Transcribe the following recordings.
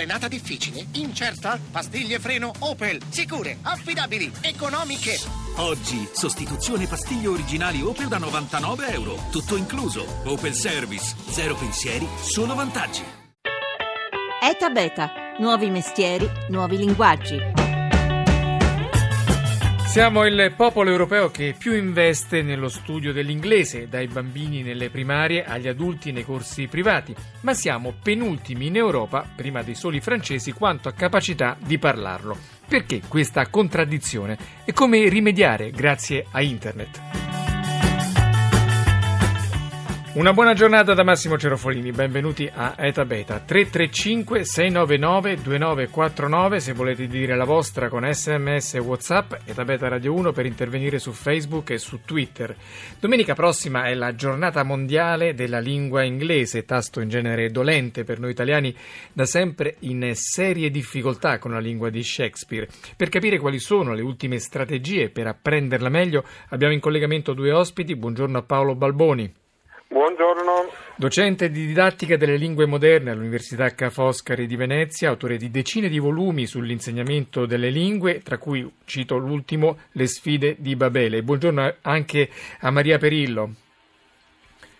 Frenata difficile? Incerta? Pastiglie freno Opel. Sicure, affidabili, economiche. Oggi, sostituzione pastiglie originali Opel da 99 euro. Tutto incluso. Opel Service. Zero pensieri, solo vantaggi. ETA Beta. Nuovi mestieri, nuovi linguaggi. Siamo il popolo europeo che più investe nello studio dell'inglese, dai bambini nelle primarie agli adulti nei corsi privati, ma siamo penultimi in Europa, prima dei soli francesi, quanto a capacità di parlarlo. Perché questa contraddizione e come rimediare grazie a Internet? Una buona giornata da Massimo Cerofolini, benvenuti a Eta Beta 335 699 2949 se volete dire la vostra con sms e whatsapp Eta Beta Radio 1 per intervenire su Facebook e su Twitter. Domenica prossima è la giornata mondiale della lingua inglese, tasto in genere dolente per noi italiani da sempre in serie difficoltà con la lingua di Shakespeare. Per capire quali sono le ultime strategie per apprenderla meglio abbiamo in collegamento due ospiti, buongiorno a Paolo Balboni. Buongiorno. Docente di didattica delle lingue moderne all'Università Ca' Foscari di Venezia, autore di decine di volumi sull'insegnamento delle lingue, tra cui cito l'ultimo Le sfide di Babele. Buongiorno anche a Maria Perillo.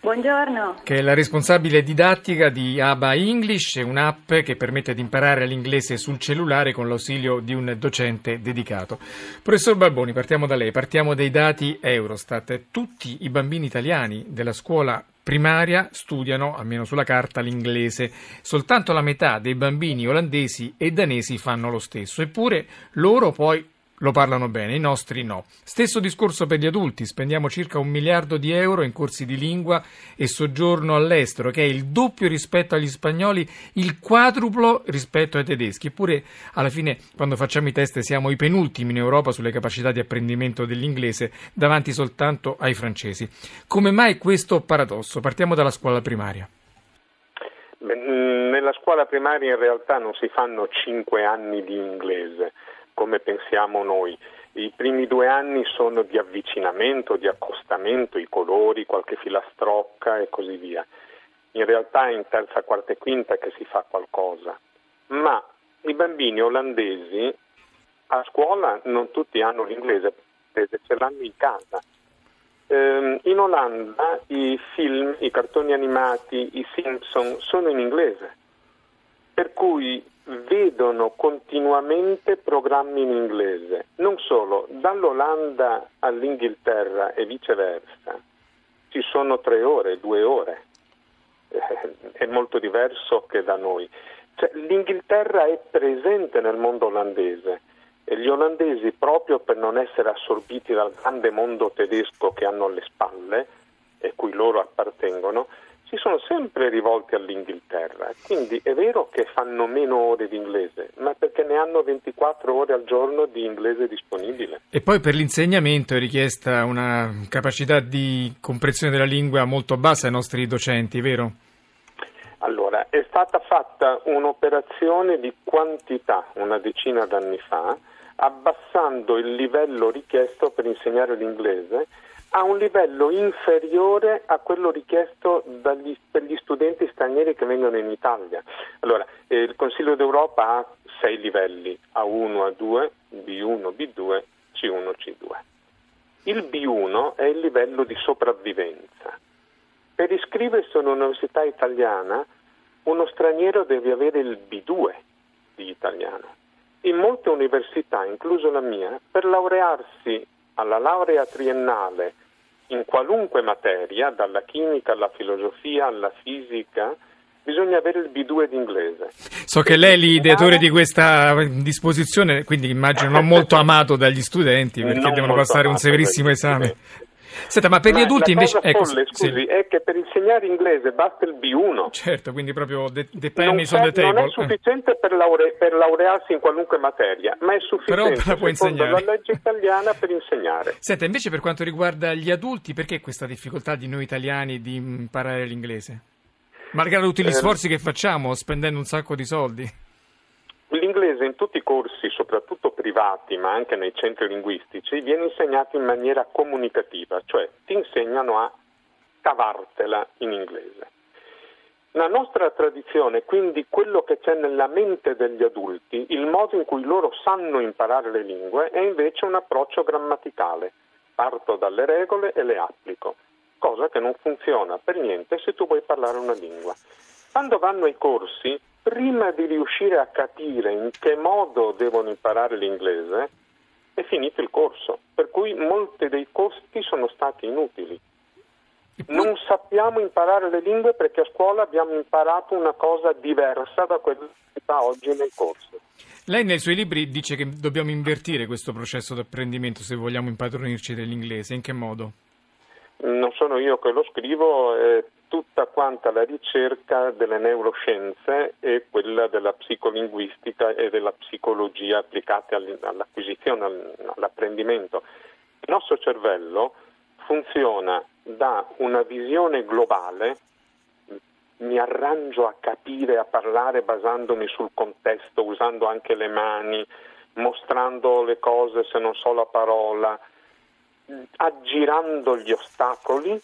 Buongiorno. Che è la responsabile didattica di ABA English, un'app che permette di imparare l'inglese sul cellulare con l'ausilio di un docente dedicato. Professor Balboni, partiamo da lei, partiamo dai dati Eurostat. Tutti i bambini italiani della scuola primaria studiano, almeno sulla carta, l'inglese. Soltanto la metà dei bambini olandesi e danesi fanno lo stesso. Eppure loro poi lo parlano bene, i nostri no. Stesso discorso per gli adulti, spendiamo circa un miliardo di euro in corsi di lingua e soggiorno all'estero, che è il doppio rispetto agli spagnoli, il quadruplo rispetto ai tedeschi. Eppure, alla fine, quando facciamo i test, siamo i penultimi in Europa sulle capacità di apprendimento dell'inglese, davanti soltanto ai francesi. Come mai questo paradosso? Partiamo dalla scuola primaria. Nella scuola primaria in realtà non si fanno cinque anni di inglese come pensiamo noi. I primi due anni sono di avvicinamento, di accostamento, i colori, qualche filastrocca e così via. In realtà è in terza, quarta e quinta che si fa qualcosa. Ma i bambini olandesi a scuola non tutti hanno l'inglese, ce l'hanno in casa. Ehm, in Olanda i film, i cartoni animati, i Simpson sono in inglese, per cui vedono continuamente programmi in inglese. Non solo, dall'Olanda all'Inghilterra e viceversa ci sono tre ore, due ore. Eh, è molto diverso che da noi. Cioè, L'Inghilterra è presente nel mondo olandese e gli olandesi, proprio per non essere assorbiti dal grande mondo tedesco che hanno alle spalle e cui loro appartengono, si sono sempre rivolti all'Inghilterra, quindi è vero che fanno meno ore di inglese, ma perché ne hanno 24 ore al giorno di inglese disponibile. E poi per l'insegnamento è richiesta una capacità di comprensione della lingua molto bassa ai nostri docenti, vero? Allora, è stata fatta un'operazione di quantità una decina d'anni fa, abbassando il livello richiesto per insegnare l'inglese a un livello inferiore a quello richiesto dagli, per gli studenti stranieri che vengono in Italia. Allora, eh, il Consiglio d'Europa ha sei livelli, A1, A2, B1, B2, C1, C2. Il B1 è il livello di sopravvivenza. Per iscriversi a un'università italiana, uno straniero deve avere il B2 di italiano. In molte università, incluso la mia, per laurearsi alla laurea triennale in qualunque materia, dalla chimica alla filosofia alla fisica, bisogna avere il B2 d'inglese. So che lei è l'ideatore di questa disposizione, quindi immagino non molto amato dagli studenti perché non devono passare un severissimo esame. Senta, ma per ma gli adulti invece... Ecco, folle, scusi, sì. è che per insegnare inglese basta il B1. Certo, quindi proprio the, the pennies on the table. Non è sufficiente per, laure, per, laurearsi in qualunque materia, ma è sufficiente Però secondo la legge italiana per insegnare. Senta, invece per quanto riguarda gli adulti, perché questa difficoltà di noi italiani di imparare l'inglese? Malgrado tutti gli eh, sforzi che facciamo, spendendo un sacco di soldi. L'inglese in tutti i corsi, soprattutto privati, ma anche nei centri linguistici, viene insegnato in maniera comunicativa, cioè ti insegnano a cavartela in inglese. La nostra tradizione, quindi quello che c'è nella mente degli adulti, il modo in cui loro sanno imparare le lingue, è invece un approccio grammaticale. Parto dalle regole e le applico, cosa che non funziona per niente se tu vuoi parlare una lingua. Quando vanno ai corsi, prima di riuscire a capire in che modo devono imparare l'inglese, è finito il corso, per cui molti dei costi sono stati inutili. Non sappiamo imparare le lingue perché a scuola abbiamo imparato una cosa diversa da quella che sta oggi nel corso. Lei nei suoi libri dice che dobbiamo invertire questo processo di apprendimento se vogliamo impadronirci dell'inglese. In che modo? Non sono io che lo scrivo, è tutta quanta la ricerca delle neuroscienze e quella della psicolinguistica e della psicologia applicate all'acquisizione, all'apprendimento. Il nostro cervello funziona da una visione globale, mi arrangio a capire, a parlare basandomi sul contesto, usando anche le mani, mostrando le cose se non so la parola, aggirando gli ostacoli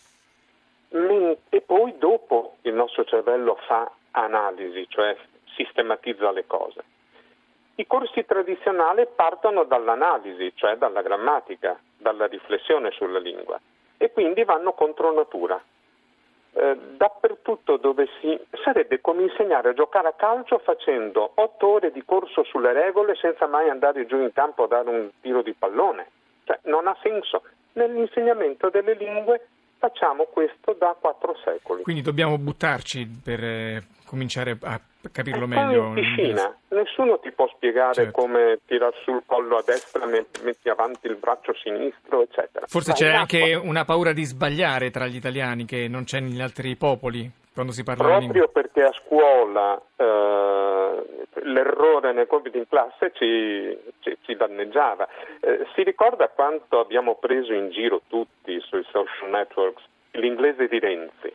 e poi dopo il nostro cervello fa analisi, cioè sistematizza le cose. I corsi tradizionali partono dall'analisi, cioè dalla grammatica, dalla riflessione sulla lingua e quindi vanno contro natura. Eh, dappertutto dove si sarebbe come insegnare a giocare a calcio facendo otto ore di corso sulle regole senza mai andare giù in campo a dare un tiro di pallone. Cioè, non ha senso. Nell'insegnamento delle lingue facciamo questo da quattro secoli. Quindi dobbiamo buttarci per eh, cominciare a capirlo meglio. in piscina, nessuno ti può spiegare certo. come tirar sul collo a destra, metti avanti il braccio sinistro, eccetera. Forse Ma c'è anche una paura di sbagliare tra gli italiani che non c'è negli altri popoli quando si parla Proprio lingua. perché a scuola eh, l'errore nei compiti in classe ci, ci, ci danneggiava. Eh, si ricorda quanto abbiamo preso in giro tutti sui social networks l'inglese di Renzi?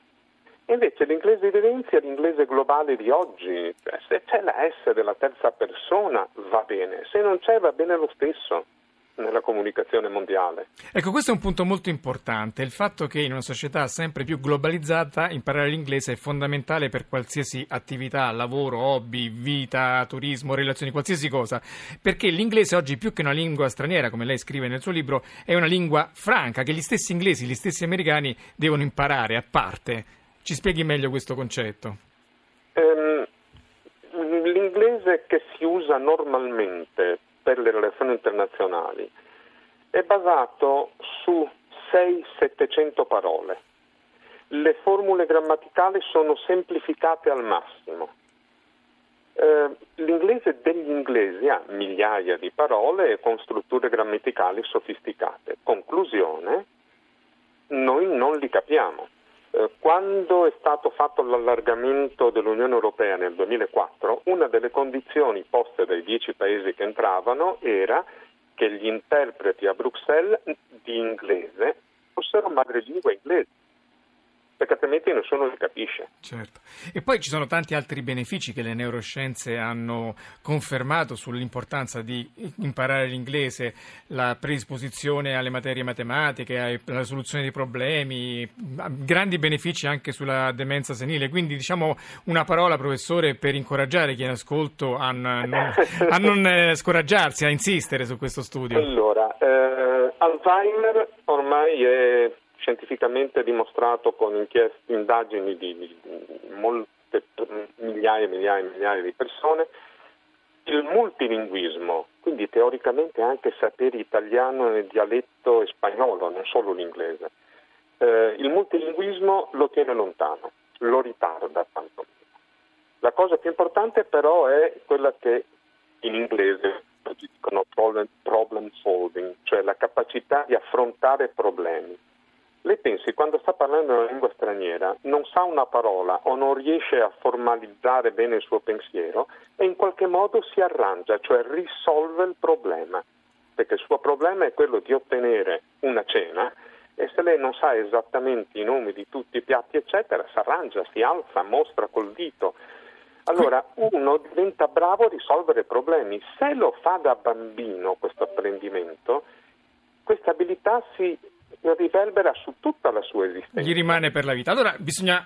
Invece l'inglese di Renzi è l'inglese globale di oggi, cioè, se c'è la S della terza persona va bene, se non c'è va bene lo stesso nella comunicazione mondiale. Ecco, questo è un punto molto importante. Il fatto che in una società sempre più globalizzata imparare l'inglese è fondamentale per qualsiasi attività, lavoro, hobby, vita, turismo, relazioni, qualsiasi cosa. Perché l'inglese oggi, più che una lingua straniera, come lei scrive nel suo libro, è una lingua franca che gli stessi inglesi, gli stessi americani devono imparare a parte. Ci spieghi meglio questo concetto? Um, l'inglese che si usa normalmente per le relazioni internazionali è basato su 600-700 parole. Le formule grammaticali sono semplificate al massimo. Eh, l'inglese degli inglesi ha migliaia di parole con strutture grammaticali sofisticate. Conclusione, noi non li capiamo. Eh, quando è stato fatto l'allargamento dell'Unione Europea nel 2004, una delle condizioni poste dai dieci paesi che entravano era che gli interpreti a Bruxelles di inglese fossero madrelingua inglese perché altrimenti nessuno li capisce. Certo. E poi ci sono tanti altri benefici che le neuroscienze hanno confermato sull'importanza di imparare l'inglese, la predisposizione alle materie matematiche, alla soluzione dei problemi, grandi benefici anche sulla demenza senile. Quindi diciamo una parola, professore, per incoraggiare chi è in ascolto a non, a non eh, scoraggiarsi, a insistere su questo studio. Allora, eh, Alzheimer ormai è scientificamente dimostrato con inchieste, indagini di, di molte migliaia e migliaia e migliaia di persone, il multilinguismo, quindi teoricamente anche sapere italiano nel dialetto e spagnolo, non solo l'inglese, eh, il multilinguismo lo tiene lontano, lo ritarda tanto. La cosa più importante però è quella che in inglese dicono problem, problem solving, cioè la capacità di affrontare problemi lei pensi, quando sta parlando una lingua straniera, non sa una parola o non riesce a formalizzare bene il suo pensiero e in qualche modo si arrangia, cioè risolve il problema. Perché il suo problema è quello di ottenere una cena e se lei non sa esattamente i nomi di tutti i piatti, eccetera, si arrangia, si alza, mostra col dito. Allora uno diventa bravo a risolvere problemi. Se lo fa da bambino questo apprendimento, questa abilità si riverbera su tutta la sua esistenza. Gli rimane per la vita. Allora bisogna,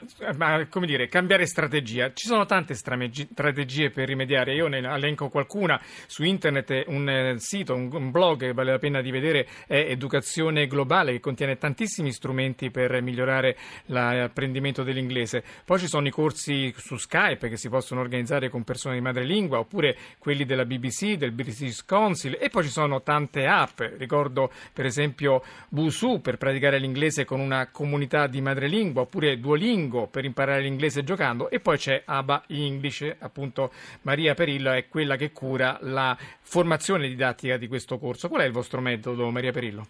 come dire, cambiare strategia. Ci sono tante strategie per rimediare. Io ne elenco qualcuna su internet, un eh, sito, un blog che vale la pena di vedere è Educazione Globale che contiene tantissimi strumenti per migliorare l'apprendimento dell'inglese. Poi ci sono i corsi su Skype che si possono organizzare con persone di madrelingua oppure quelli della BBC, del British Council e poi ci sono tante app. Ricordo per esempio Busu per praticare l'inglese con una comunità di madrelingua, oppure Duolingo per imparare l'inglese giocando e poi c'è ABA English, appunto Maria Perillo è quella che cura la formazione didattica di questo corso. Qual è il vostro metodo, Maria Perillo?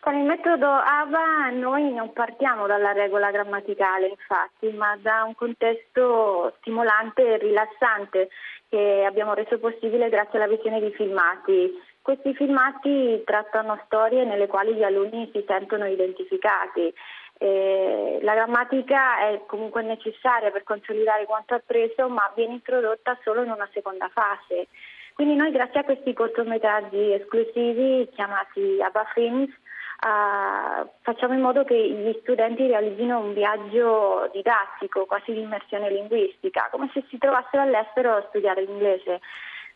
Con il metodo ABA noi non partiamo dalla regola grammaticale, infatti, ma da un contesto stimolante e rilassante che abbiamo reso possibile grazie alla visione di filmati questi filmati trattano storie nelle quali gli alunni si sentono identificati. Eh, la grammatica è comunque necessaria per consolidare quanto appreso, ma viene introdotta solo in una seconda fase. Quindi noi grazie a questi cortometraggi esclusivi chiamati ABBA Films Uh, facciamo in modo che gli studenti realizzino un viaggio didattico, quasi di immersione linguistica, come se si trovassero all'estero a studiare l'inglese.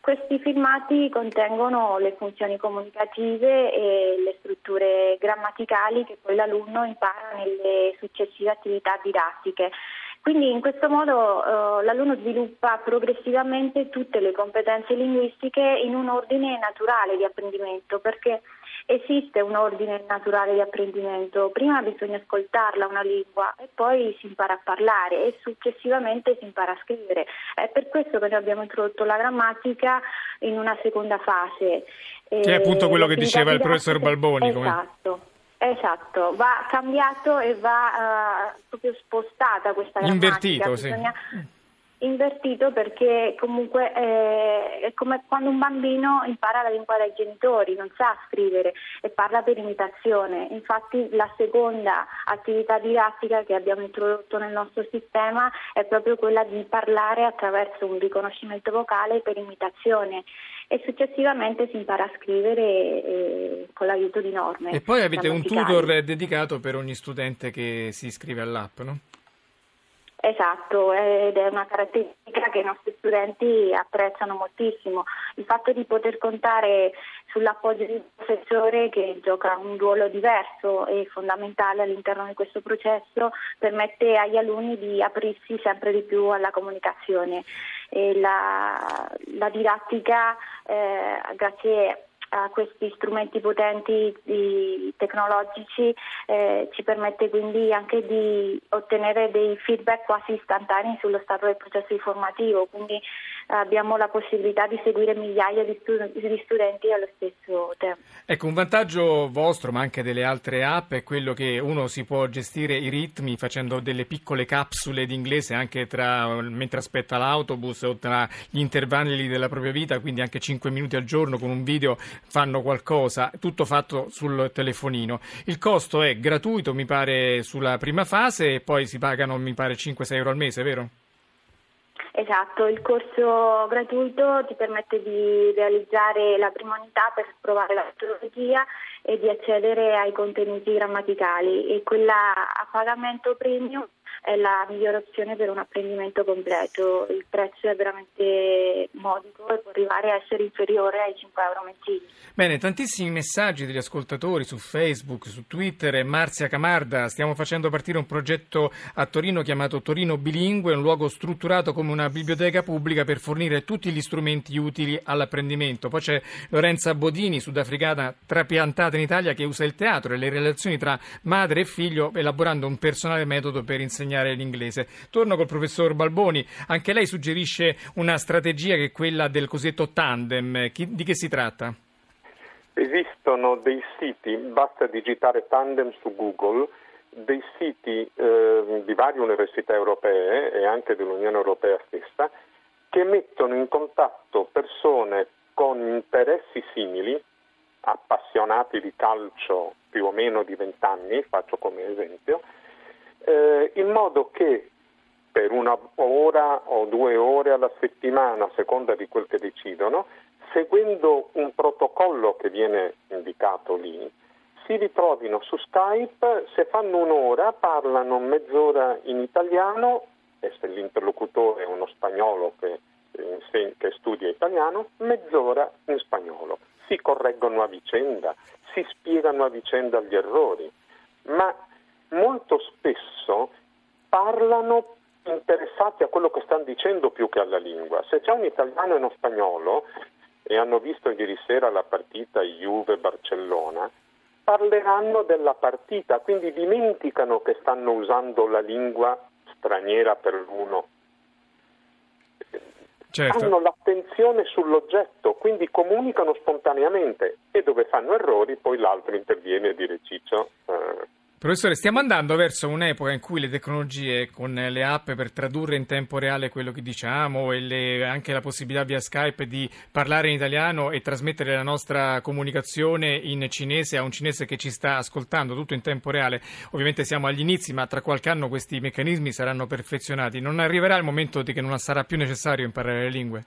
Questi filmati contengono le funzioni comunicative e le strutture grammaticali che poi l'alunno impara nelle successive attività didattiche. Quindi in questo modo eh, l'alunno sviluppa progressivamente tutte le competenze linguistiche in un ordine naturale di apprendimento perché esiste un ordine naturale di apprendimento, prima bisogna ascoltarla una lingua e poi si impara a parlare e successivamente si impara a scrivere. È per questo che noi abbiamo introdotto la grammatica in una seconda fase. Che è appunto quello che diceva il professor Balboni. Esatto. Come... Esatto, va cambiato e va uh, proprio spostata questa grammatica. Invertito, Bisogna... sì invertito perché comunque eh, è come quando un bambino impara la lingua dai genitori, non sa scrivere e parla per imitazione. Infatti la seconda attività didattica che abbiamo introdotto nel nostro sistema è proprio quella di parlare attraverso un riconoscimento vocale per imitazione e successivamente si impara a scrivere eh, con l'aiuto di norme. E poi avete un tutor dedicato per ogni studente che si iscrive all'app, no? Esatto, ed è una caratteristica che i nostri studenti apprezzano moltissimo. Il fatto di poter contare sull'appoggio di un professore che gioca un ruolo diverso e fondamentale all'interno di questo processo permette agli alunni di aprirsi sempre di più alla comunicazione. La, la, didattica, eh, grazie a questi strumenti potenti tecnologici eh, ci permette quindi anche di ottenere dei feedback quasi istantanei sullo stato del processo informativo, quindi abbiamo la possibilità di seguire migliaia di, stud- di, studenti allo stesso tempo. Ecco, un vantaggio vostro, ma anche delle altre app, è quello che uno si può gestire i ritmi facendo delle piccole capsule di inglese anche tra, mentre aspetta l'autobus o tra gli intervalli della propria vita, quindi anche 5 minuti al giorno con un video fanno qualcosa, tutto fatto sul telefonino. Il costo è gratuito, mi pare, sulla prima fase e poi si pagano, mi pare, 5-6 euro al mese, vero? Esatto, il corso gratuito ti permette di realizzare la prima unità per provare la metodologia e di accedere ai contenuti grammaticali e quella a pagamento premium è la migliore opzione per un apprendimento completo. Il prezzo è veramente modico e può arrivare a essere inferiore ai 5 euro mensili. Bene, tantissimi messaggi degli ascoltatori su Facebook, su Twitter. Marzia Camarda, stiamo facendo partire un progetto a Torino chiamato Torino Bilingue, un luogo strutturato come una biblioteca pubblica per fornire tutti gli strumenti utili all'apprendimento. Poi c'è Lorenza Bodini, sudafricana trapiantata in Italia, che usa il teatro e le relazioni tra madre e figlio elaborando un personale metodo per insegnare insegnare l'inglese. Torno col professor Balboni, anche lei suggerisce una strategia che è quella del cosiddetto tandem, di che si tratta? Esistono dei siti, basta digitare tandem su Google, dei siti eh, di varie università europee e anche dell'Unione Europea stessa che mettono in contatto persone con interessi simili, appassionati di calcio più o meno di vent'anni, faccio come esempio, eh, in modo che per una ora o due ore alla settimana, a seconda di quel che decidono, seguendo un protocollo che viene indicato lì, si ritrovino su Skype, se fanno un'ora parlano mezz'ora in italiano e se l'interlocutore è uno spagnolo che, che studia italiano, mezz'ora in spagnolo. Si correggono a vicenda, si spiegano a vicenda gli errori, ma molto spesso parlano interessati a quello che stanno dicendo più che alla lingua. Se c'è un italiano e uno spagnolo e hanno visto ieri sera la partita Juve-Barcellona, parleranno della partita, quindi dimenticano che stanno usando la lingua straniera per l'uno. Certo. Hanno l'attenzione sull'oggetto, quindi comunicano spontaneamente e dove fanno errori poi l'altro interviene e dice Ciccio eh, Professore, stiamo andando verso un'epoca in cui le tecnologie con le app per tradurre in tempo reale quello che diciamo e le, anche la possibilità via Skype di parlare in italiano e trasmettere la nostra comunicazione in cinese a un cinese che ci sta ascoltando, tutto in tempo reale. Ovviamente siamo agli inizi, ma tra qualche anno questi meccanismi saranno perfezionati. Non arriverà il momento di che non sarà più necessario imparare le lingue?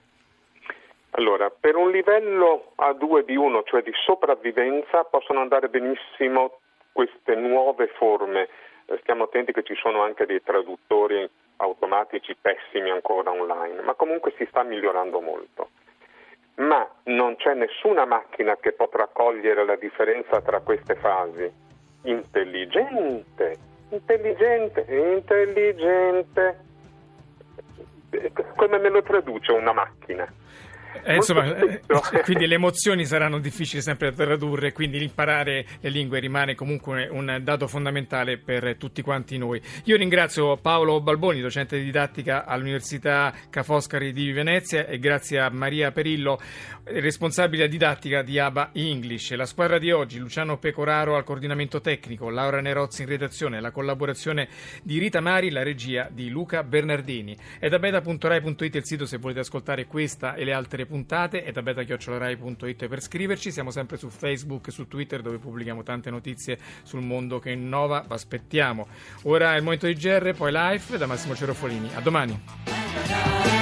Allora, per un livello A2 di 1, cioè di sopravvivenza, possono andare benissimo queste nuove forme. Eh, stiamo attenti che ci sono anche dei traduttori automatici pessimi ancora online, ma comunque si sta migliorando molto. Ma non c'è nessuna macchina che potrà cogliere la differenza tra queste fasi. Intelligente, intelligente, intelligente. Eh, come me lo traduce una macchina? Eh, insomma, eh, quindi le emozioni saranno difficili sempre da tradurre, quindi imparare le lingue rimane comunque un dato fondamentale per tutti quanti noi. Io ringrazio Paolo Balboni, docente di didattica all'Università Ca' Foscari di Venezia e grazie a Maria Perillo, responsabile didattica di ABA English. La squadra di oggi, Luciano Pecoraro al coordinamento tecnico, Laura Nerozzi in redazione, la collaborazione di Rita Mari, la regia di Luca Bernardini. È da beta.rai.it il sito se volete ascoltare questa e le altre puntate puntate e da beta.rai.it per scriverci. Siamo sempre su Facebook e su Twitter dove pubblichiamo tante notizie sul mondo che innova. Vi aspettiamo. Ora è il momento di GR, poi live da Massimo Cerofolini. A domani.